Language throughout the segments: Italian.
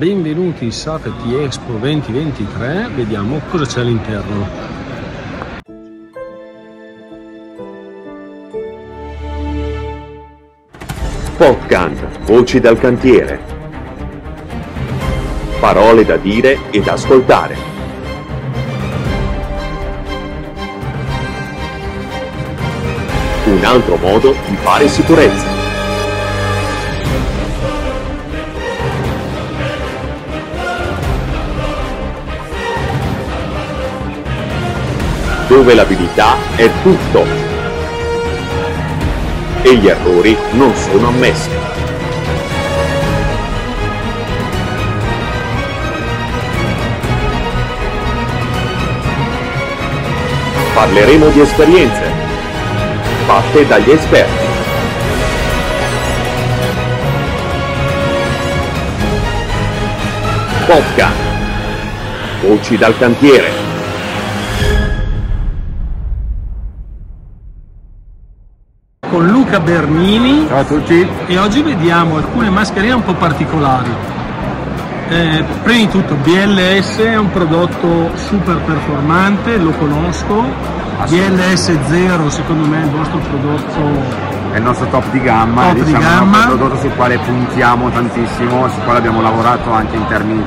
benvenuti Safety Expo 2023, vediamo cosa c'è all'interno. Podcast, voci dal cantiere. Parole da dire e da ascoltare. Un altro modo di fare sicurezza. Dove l'abilità è tutto e gli errori non sono ammessi. Parleremo di esperienze fatte dagli esperti. Podcast. Voci dal cantiere. Luca Bernini Ciao a tutti. e oggi vediamo alcune mascherine un po' particolari. Eh, prima di tutto BLS è un prodotto super performante, lo conosco. BLS 0 secondo me è il vostro prodotto È il nostro top di gamma, Top di diciamo, gamma. è un prodotto sul quale puntiamo tantissimo, sul quale abbiamo lavorato anche in termini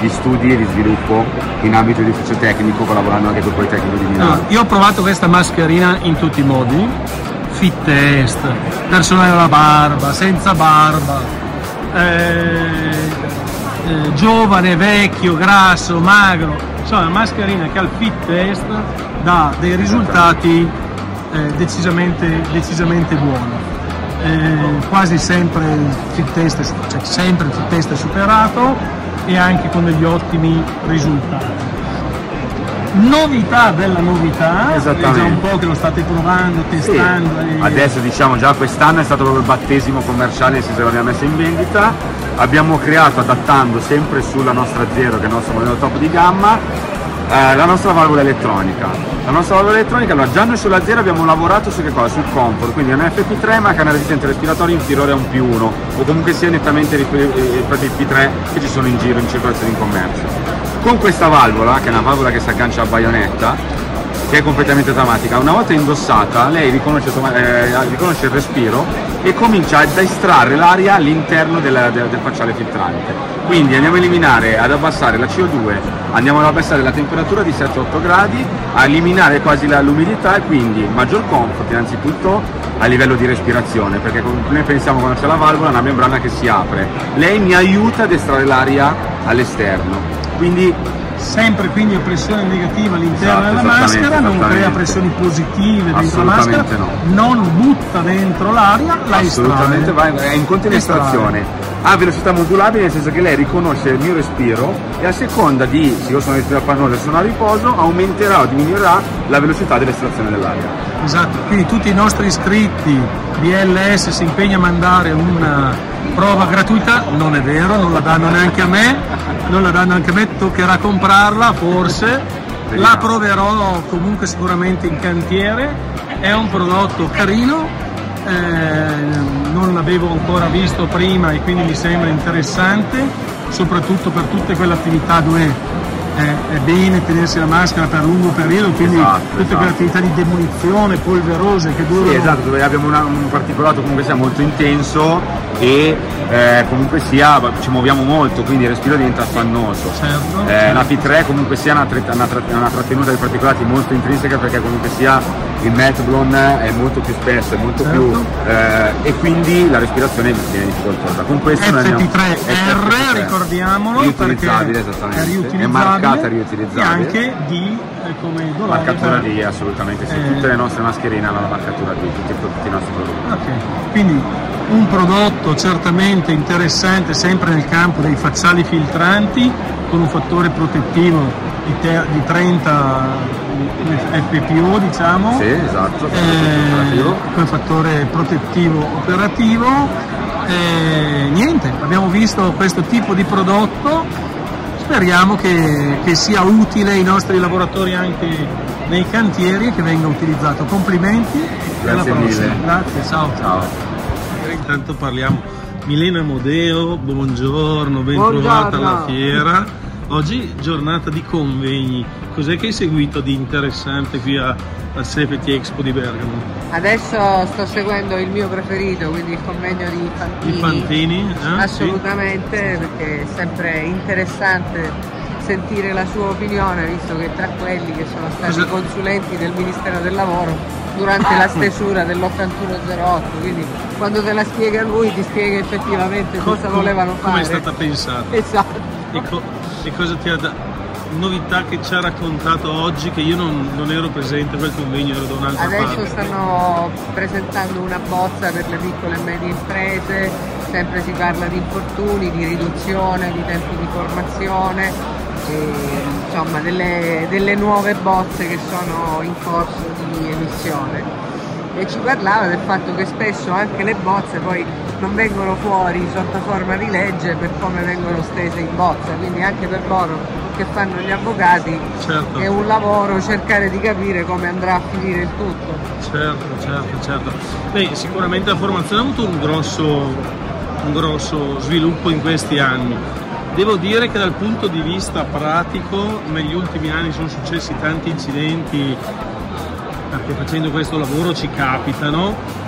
di studi e di sviluppo in ambito di ufficio tecnico, collaborando anche con il Politecnico di Milano. Allora, io ho provato questa mascherina in tutti i modi, fit test, persone alla barba, senza barba, eh, eh, giovane, vecchio, grasso, magro, insomma una mascherina che al fit test dà dei risultati eh, decisamente, decisamente buoni. Eh, quasi sempre il fit test, cioè sempre il fit test è superato e anche con degli ottimi risultati novità della novità, è già Esattamente. un po' che lo state provando, Sì, testando. e- Adesso diciamo già quest'anno è stato proprio il battesimo commerciale, nel senso che l'abbiamo messa in vendita. Abbiamo creato, adattando sempre sulla nostra Zero, che è il nostro modello top di gamma, eh, la nostra valvola elettronica. La nostra valvola elettronica, allora già noi sulla Zero abbiamo lavorato su che cosa? Sul comfort, quindi è un FP3 ma che ha una resistenza respiratoria inferiore a un più 1 o comunque sia nettamente rispetto ai P3 che ci sono in giro in circolazione in commercio. Con questa valvola, che è una valvola che si aggancia a baionetta, che è completamente automatica, una volta indossata lei riconosce, eh, riconosce il respiro e comincia ad estrarre l'aria all'interno del, del- del facciale filtrante. Quindi andiamo a eliminare, ad abbassare la CO2, andiamo ad abbassare la temperatura di 7-8 gradi, a eliminare quasi l'umidità e quindi maggior comfort innanzitutto a livello di respirazione, perché noi pensiamo quando c'è la valvola una membrana che si apre. Lei mi aiuta ad estrarre l'aria all'esterno. Quindi Sempre quindi a pressione negativa all'interno Esatto, della maschera, non crea pressioni positive dentro la maschera, Assolutamente non butta dentro l'aria, la Assolutamente, estrae. vai, è in continua estrazione. Ha velocità modulabile nel senso che lei riconosce il mio respiro e a seconda di se io sono a respiro affannoso e sono a riposo aumenterà o diminuirà la velocità dell'estrazione dell'aria. Esatto, quindi tutti i nostri iscritti BLS si impegna a mandare una prova gratuita, non è vero, non la danno neanche a me, non la danno anche a me, toccherà comprarla forse, la proverò comunque sicuramente in cantiere, è un prodotto carino, eh, non l'avevo ancora visto prima e quindi mi sembra interessante, soprattutto per tutte quelle attività dove è, bene tenersi la maschera per lungo periodo, quindi Esatto, tutte esatto. quelle attività di demolizione polverose che durano Sì, esatto, dove abbiamo una- un particolato comunque sia molto intenso e eh, comunque sia ci muoviamo molto, quindi il respiro diventa affannoso. Certo. Eh, la P3 comunque sia una, una una trattenuta dei particolati molto intrinseca perché comunque sia il Metblon è molto più spesso, è molto Certo. più eh, e quindi la respirazione viene difficoltosa. Con questo noi andiamo- FP3R, FP3. ricordiamolo riutilizzabile esattamente, è riutilizzabile è marcata e riutilizzabile. anche di eh, come dolore Marcatura D assolutamente sì, Eh. tutte le nostre mascherine hanno la marcatura D, tutti, tutti i nostri prodotti. Ok, quindi un prodotto certamente interessante sempre nel campo dei facciali filtranti con un fattore protettivo di, te- di 30 FPO diciamo Sì, esatto, eh, come fattore protettivo operativo. Eh, niente, abbiamo visto questo tipo di prodotto, speriamo che, che sia utile ai nostri lavoratori anche nei cantieri e che venga utilizzato. Complimenti e alla Grazie prossima. mille. Grazie, ciao. Ciao. Intanto parliamo Milena Modeo, buongiorno, ben Buongiorno. trovata alla fiera. Oggi giornata di convegni. Cos'è che hai seguito di interessante qui a, al Safety Expo di Bergamo? Adesso sto seguendo il mio preferito, quindi il convegno di Fantini. I Fantini? eh? Assolutamente, perché è sempre interessante sentire la sua opinione, visto che tra quelli che sono stati Cosa- consulenti del Ministero del Lavoro durante la stesura dell'8108, quindi quando te la spiega lui ti spiega effettivamente Sì. cosa volevano fare. Come è stata pensata? Esatto. E, co- e cosa ti ha dato? Novità che ci ha raccontato oggi che io non, non ero presente a quel convegno, ero da un'altra Adesso parte. stanno presentando una bozza per le piccole e medie imprese, sempre si parla di infortuni, di riduzione di tempi di formazione, e, insomma delle, delle nuove bozze che sono in corso di emissione. E ci parlava del fatto che spesso anche le bozze poi non vengono fuori sotto forma di legge per come vengono stese in bozza, quindi anche per loro che fanno gli avvocati Certo. è un lavoro cercare di capire come andrà a finire il tutto. Certo, certo, certo. Beh, sicuramente la formazione ha avuto un grosso, un grosso sviluppo in questi anni. Devo dire che dal punto di vista pratico negli ultimi anni sono successi tanti incidenti, perché facendo questo lavoro ci capitano.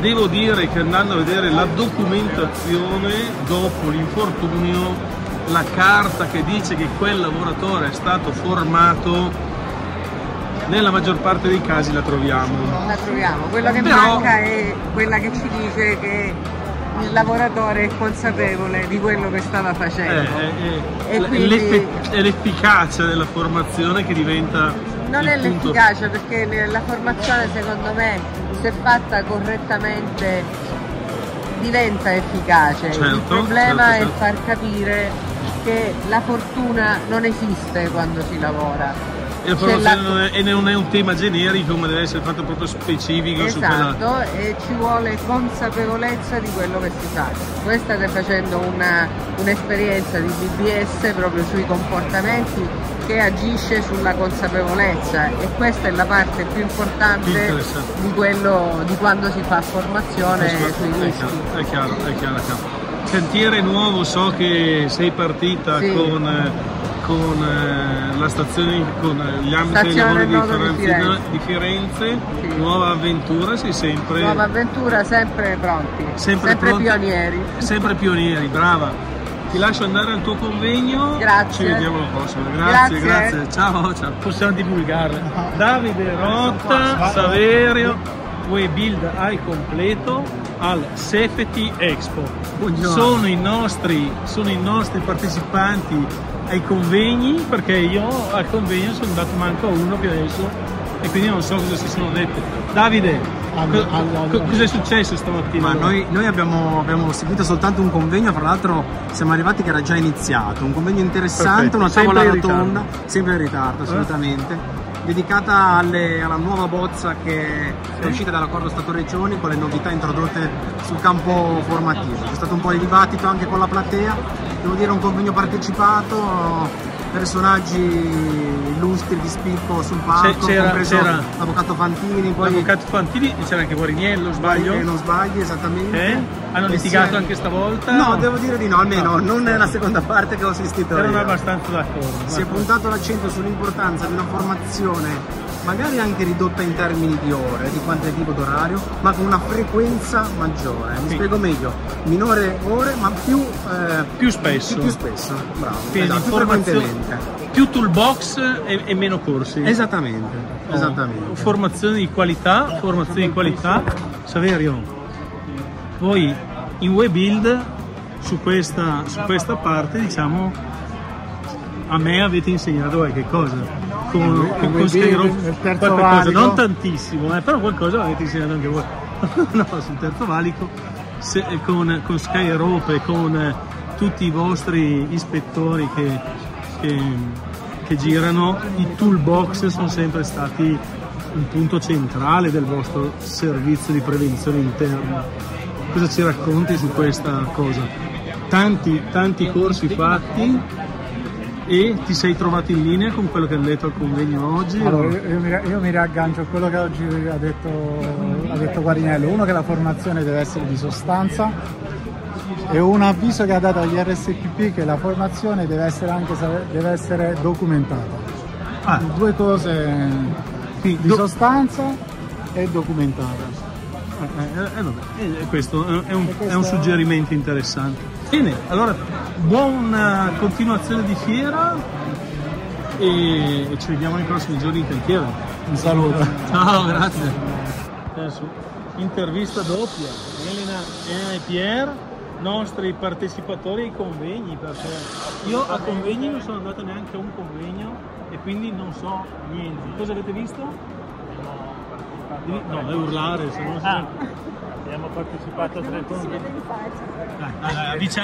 Devo dire che andando a vedere la documentazione dopo l'infortunio, la carta che dice che quel lavoratore è stato formato, nella maggior parte dei casi la troviamo. La troviamo. Quello che Però- manca è quella che ci dice che il lavoratore è consapevole di quello che stava facendo. eh, E eh, quindi- è l'efficacia della formazione che diventa Non il è punto- l'efficacia perché la formazione secondo me se fatta correttamente diventa efficace. il Certo, problema certo, è far capire che la fortuna non esiste quando si lavora. E la formazione è, e non è un tema generico, ma deve essere fatto proprio specifico su quella. Esatto, e ci vuole consapevolezza di quello che si fa. Voi state facendo una- un'esperienza di BBS proprio sui comportamenti che agisce sulla consapevolezza e questa è la parte più importante di, quello, di quando si fa formazione È sui rischi. è chiaro, è chiaro, è chiaro. Cantiere nuovo, so che sei partita Sì. con, eh, con eh, la stazione, con eh, gli ambiti di Stazione lavoro di Firenze, di Firenze, Sì. nuova avventura, sei sempre, Nuova avventura sempre pronti, sempre, pronti- pionieri. Sempre pionieri, brava. Ti lascio andare al tuo convegno. Grazie. Ci vediamo alla prossima. Grazie, Grazie. grazie. Ciao, ciao. Possiamo divulgarle. Davide Rotta, Saverio, We Build al completo al Safety Expo. Sono i, nostri, sono i nostri partecipanti ai convegni perché io al convegno sono andato manco a uno che adesso e quindi non so cosa si sono dette. Davide, Allora, co- allora. co- cosa è successo stamattina? Ma noi, noi abbiamo, abbiamo seguito soltanto un convegno, fra l'altro siamo arrivati che era già iniziato, un convegno interessante, Perfetto, una tavola rotonda. Eh? sempre in ritardo assolutamente, dedicata alle- alla nuova bozza che è uscita dall'accordo Stato-Regioni con le novità introdotte sul campo formativo. C'è stato un po' di dibattito anche con la platea, devo dire un convegno partecipato, personaggi illustri di spicco sul palco, c'era- compreso l'avvocato Fantini, poi L'avvocato Fantini e c'era anche Guariniello, sbaglio? che non sbagli esattamente. Eh? Hanno litigato sia- anche stavolta? No, devo dire di no, almeno No. non nella seconda parte che ho assistito Erano abbastanza d'accordo. Si è puntato l'accento sull'importanza di una formazione magari anche ridotta in termini di ore, di quantitativo d'orario, ma con una frequenza maggiore. Mi Sì. spiego meglio, minore ore ma più, eh, Più spesso. Più, più spesso, bravo. Quindi esatto, più frequentemente. Più toolbox e, e meno corsi. Esattamente, Oh. esattamente. Formazione di qualità, formazione di qualità. Saverio, voi in WeBuild su questa, su questa parte diciamo a me avete insegnato qualche cosa. Con, con, con WeBuild, Skyrope, il terzo qualche cosa, valico. non tantissimo, eh, però qualcosa avete insegnato anche voi. no, sul terzo valico, se- con, con Skyrope e con eh, tutti i vostri ispettori che, che, che girano, i toolbox sono sempre stati un punto centrale del vostro servizio di prevenzione interna. Cosa ci racconti su questa cosa? Tanti, tanti corsi fatti e ti sei trovato in linea con quello che hanno detto al convegno oggi? Allora, io, mi, io mi riaggancio a quello che oggi ha detto, ha detto Guarinello. Uno che la formazione deve essere di sostanza E un avviso che ha dato agli RSPP che la formazione deve essere anche deve essere documentata. Ah. Due cose Sì, di do- sostanza e documentata. Eh, eh, eh, eh, questo è un, questo è un suggerimento interessante. Bene, allora buona continuazione di fiera e, e ci vediamo nei prossimi giorni in cantiere. Un saluto. Ciao, grazie. Adesso, intervista doppia. Elena, Elena e Pier, nostri partecipatori ai convegni, perché io a convegni non sono andato neanche a un convegno e quindi non so niente. Cosa avete visto? Devi- No, è urlare, se no Ah, abbiamo partecipato a tre convegni.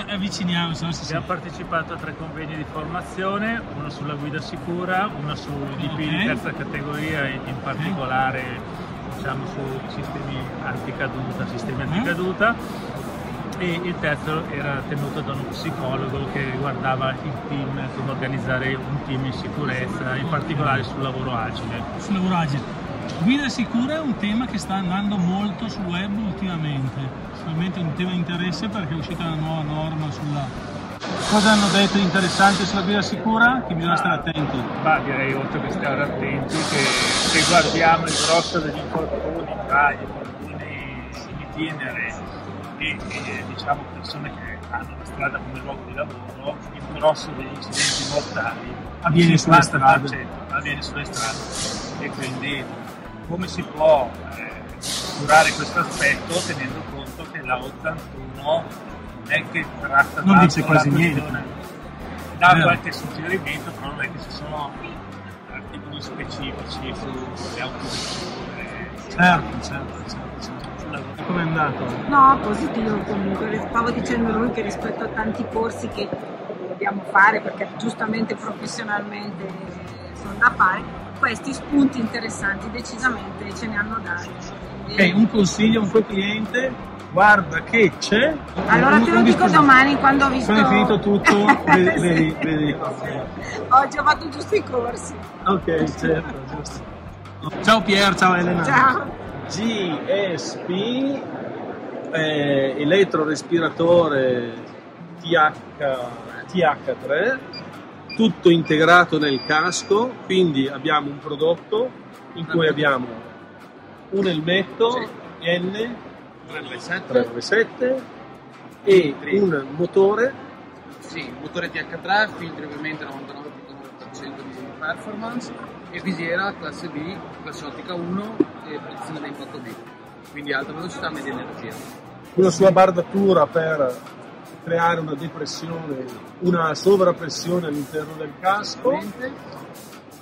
Avviciniamo, se no si Abbiamo partecipato a tre convegni di formazione, uno sulla guida sicura, uno su DP di Ok. terza categoria e in particolare diciamo su sistemi anticaduta, sistemi Mhm. anticaduta e il terzo era tenuto da uno psicologo che riguardava il team, come organizzare un team in sicurezza, in particolare sul lavoro agile. Sul lavoro agile. Guida sicura è un tema che sta andando molto sul web ultimamente, sicuramente è un tema di interesse perché è uscita una nuova norma sulla... Cosa hanno detto di interessante sulla guida sicura? Che bisogna stare attenti. Ma direi oltre che stare attenti che se guardiamo il grosso degli infortuni tra gli infortuni in itinere e, e, diciamo persone che hanno la strada come luogo di lavoro, il grosso degli incidenti mortali Avviene sulle 50% strade. avviene sulle strade e quindi come si può eh, curare questo aspetto tenendo conto che la 81 non è che tratta Non tanto dice quasi niente. dà qualche suggerimento però non è che ci sono articoli specifici sulle autovetture Certo, certo, certo. certo. Come è andato? No, positivo comunque. Stavo dicendo lui che rispetto a tanti corsi che dobbiamo fare, perché giustamente professionalmente sono da fare, questi spunti interessanti decisamente ce ne hanno dati. Ok, un consiglio a un tuo cliente, guarda che c'è. Allora un- te lo dico domani quando ho visto... Quando è finito tutto, vedi, vedi, vedi. Oggi ho fatto giusto i corsi. Ok, certo, giusto. Ciao Pier, ciao Elena. Ciao. GSP, eh, elettrorespiratore TH, TH3, tutto integrato nel casco, quindi abbiamo un prodotto in cui abbiamo un elmetto N 397 e un motore. Sì, motore TH3, filtri ovviamente 99,9% di performance e visiera classe B, classe ottica 1 e protezione da impatto B, quindi alta velocità, media energia. una sua bardatura per creare una depressione, una sovrappressione all'interno del casco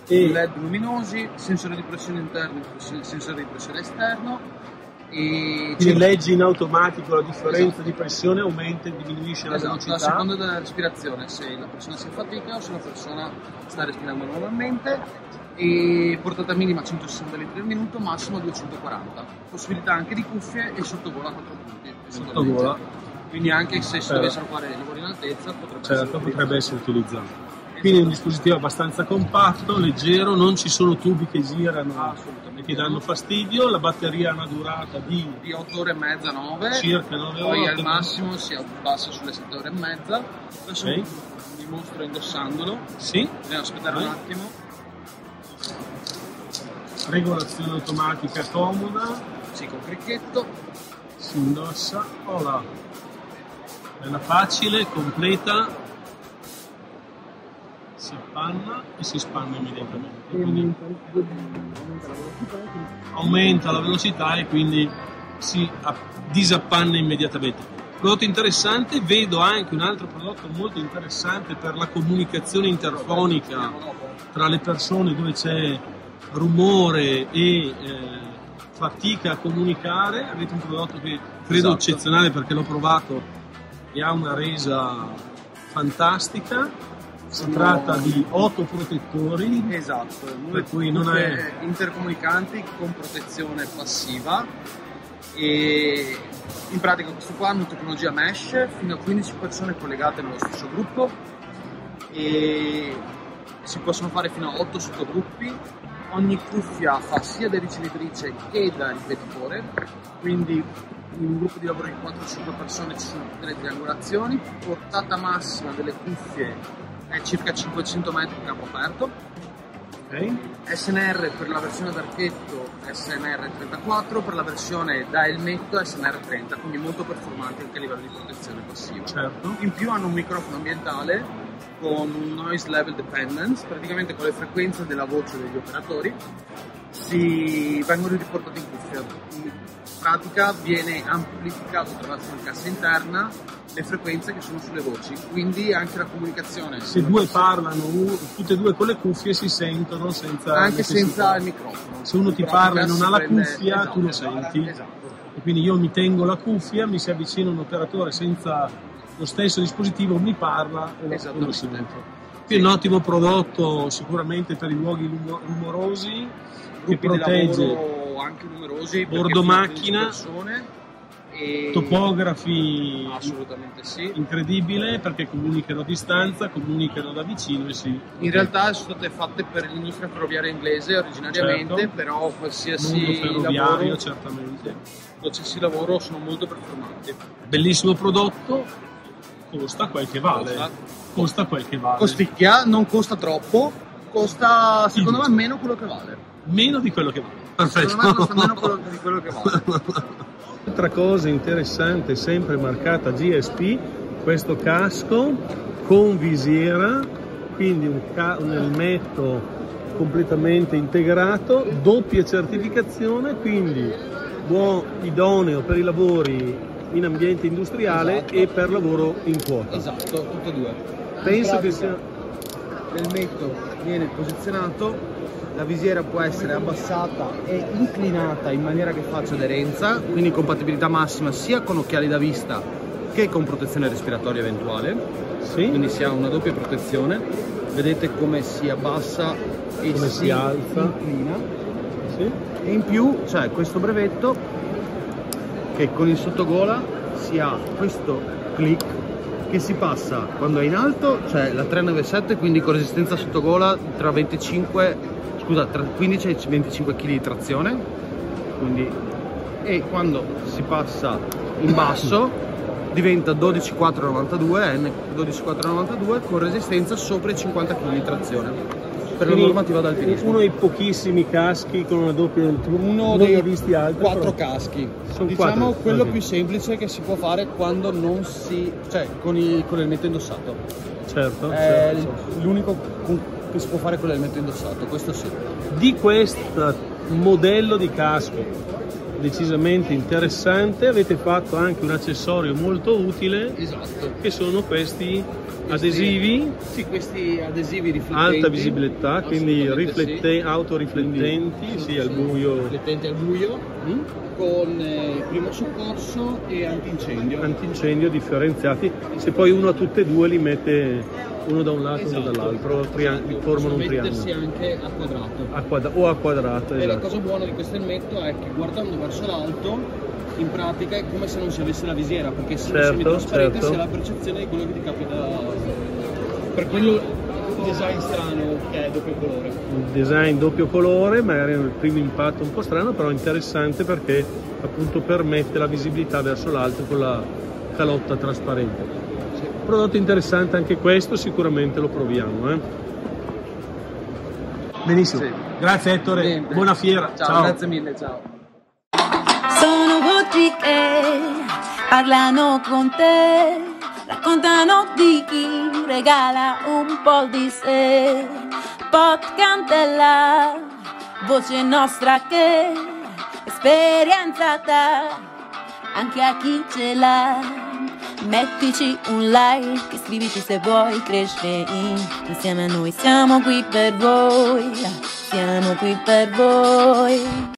e LED luminosi, sensore di pressione interno, sen- sensore di pressione esterno e quindi leggi in automatico la differenza di pressione, aumenta e diminuisce la Esatto, a velocità. seconda della respirazione, se la persona si affatica o se la persona sta respirando normalmente e portata minima 160 litri al minuto, massimo 240. Possibilità anche di cuffie e sottovola a 4 punti. Sottovola. Quindi anche se si Certo. dovessero fare lavori in altezza potrebbe essere Certo, potrebbe utilizzato. essere utilizzato. Quindi è un dispositivo abbastanza compatto, leggero, non ci sono tubi che girano Assolutamente e che danno fastidio, la batteria ha una durata di di 8 ore e mezza, 9. circa 9 Poi ore. al massimo si abbassa sulle 7 ore e mezza. Adesso Ok. vi mostro indossandolo. Sì, Dobbiamo aspettare un Vai. attimo. regolazione automatica comoda, Sì, col cricchetto. si indossa, voilà. Bella facile, completa, si appanna e si spanna immediatamente. Quindi aumenta la velocità e quindi si app- disappanna immediatamente. Prodotto interessante, vedo anche un altro prodotto molto interessante per la comunicazione interfonica tra le persone dove c'è rumore e eh, fatica a comunicare. Avete un prodotto che credo Esatto. eccezionale perché l'ho provato e ha una resa fantastica. Si Sono- tratta di otto protettori Esatto, Per cui non è- intercomunicanti con protezione passiva e in pratica questo qua hanno tecnologia mesh, fino a 15 persone collegate nello stesso gruppo e si possono fare fino a 8 sottogruppi. Ogni cuffia fa sia da ricevitrice che da ripetitore, quindi in un gruppo di lavoro di 4-5 persone ci sono tutte le triangolazioni, portata massima delle cuffie è circa 500 metri di campo aperto, Ok? SNR per la versione d'archetto SNR 34, per la versione da elmetto SNR 30, quindi molto performanti anche a livello di protezione passiva. Certo. In più hanno un microfono ambientale con un noise level dependence, praticamente con le frequenze della voce degli operatori si vengono riportate in cuffia. Pratica viene amplificato attraverso una cassa interna le frequenze che sono sulle voci, quindi anche la comunicazione. Se due parlano, u- tutte e due con le cuffie si sentono senza anche necessità. senza il microfono. Se uno ti parla e non ha la cuffia, esatto, tu lo esatto, senti. Esatto. E quindi io mi tengo la cuffia, mi si avvicina un operatore senza lo stesso dispositivo, mi parla e lo, sento. Quindi un ottimo prodotto sicuramente per i luoghi rumorosi che protegge lavoro anche numerosi, bordo macchina, 15 persone e topografi assolutamente sì. incredibile perché comunicano a distanza, comunicano da vicino e si In realtà sono state fatte per l'industria ferroviaria inglese originariamente, Certo. però qualsiasi lavoro, certamente. qualsiasi lavoro sono molto performanti. Bellissimo prodotto, costa quel che vale. Costa. Costa quel che vale. Costicchia, non costa troppo, costa secondo me meno quello che vale. Meno di quello che vale. Me costa meno quello- di quello che vale. Altra cosa interessante, sempre marcata GSP, questo casco con visiera, quindi un, ca- un elmetto completamente integrato, doppia certificazione, quindi buon idoneo per i lavori in ambiente industriale Esatto. e per lavoro in quota. Esatto, tutte e due. Penso In che pratica, sia L'elmetto viene posizionato, la visiera può essere abbassata e inclinata in maniera che faccia aderenza, quindi compatibilità massima sia con occhiali da vista che con protezione respiratoria eventuale. sì, quindi si ha una doppia protezione. Vedete come si abbassa e Come si alza. inclina. sì. E in più c'è questo brevetto che con il sottogola si ha questo click che si passa quando è in alto, cioè la 397, quindi con resistenza sottogola tra 25, scusa, tra 15 e 25 kg di trazione. Quindi, e quando si passa in basso diventa 12492 N 12492 con resistenza sopra i 50 kg di trazione per la Quindi normativa d'alpinismo Uno dei pochissimi caschi con una doppia uno dei visti altri. quattro però- caschi. Sono diciamo quattro, quello così. più semplice che si può fare quando non si. cioè con, il, con l'elmetto indossato. Certo, È certo. l'unico con- che si può fare con l'elmetto indossato, questo sì. Di questo modello di casco decisamente interessante avete fatto anche un accessorio molto utile Esatto. che sono questi adesivi Sì, questi adesivi riflettenti. alta visibilità quindi riflette- sì. autoriflettenti Quindi, sì, al buio Riflettenti al buio Mm? con eh, primo soccorso e antincendio. antincendio differenziati se poi uno a tutte e due li mette uno da un lato e uno Esatto. dall'altro triang- formano un Possono mettersi triangolo anche a quadrato. a quadra- o a quadrato E la esatto. cosa buona di questo elmetto è che guardando verso l'alto, in pratica è come se non si avesse la visiera, perché se Certo, semi trasparente certo. si ha la percezione di quello che ti capita. Per quello il design strano che è doppio colore. un design doppio colore, magari nel primo impatto un po' strano, però interessante perché appunto permette la visibilità verso l'alto con la calotta trasparente. Prodotto interessante anche questo, sicuramente lo proviamo. eh. Benissimo, Sì. grazie Ettore, Niente. buona fiera. Ciao, grazie mille, ciao. Sono voci che parlano con te, raccontano di chi regala un po' di sé. Podcast è la voce nostra che esperienza dà anche a chi ce l'ha. Mettici un like, iscriviti se vuoi crescere insieme a noi. Siamo qui per voi, siamo qui per voi.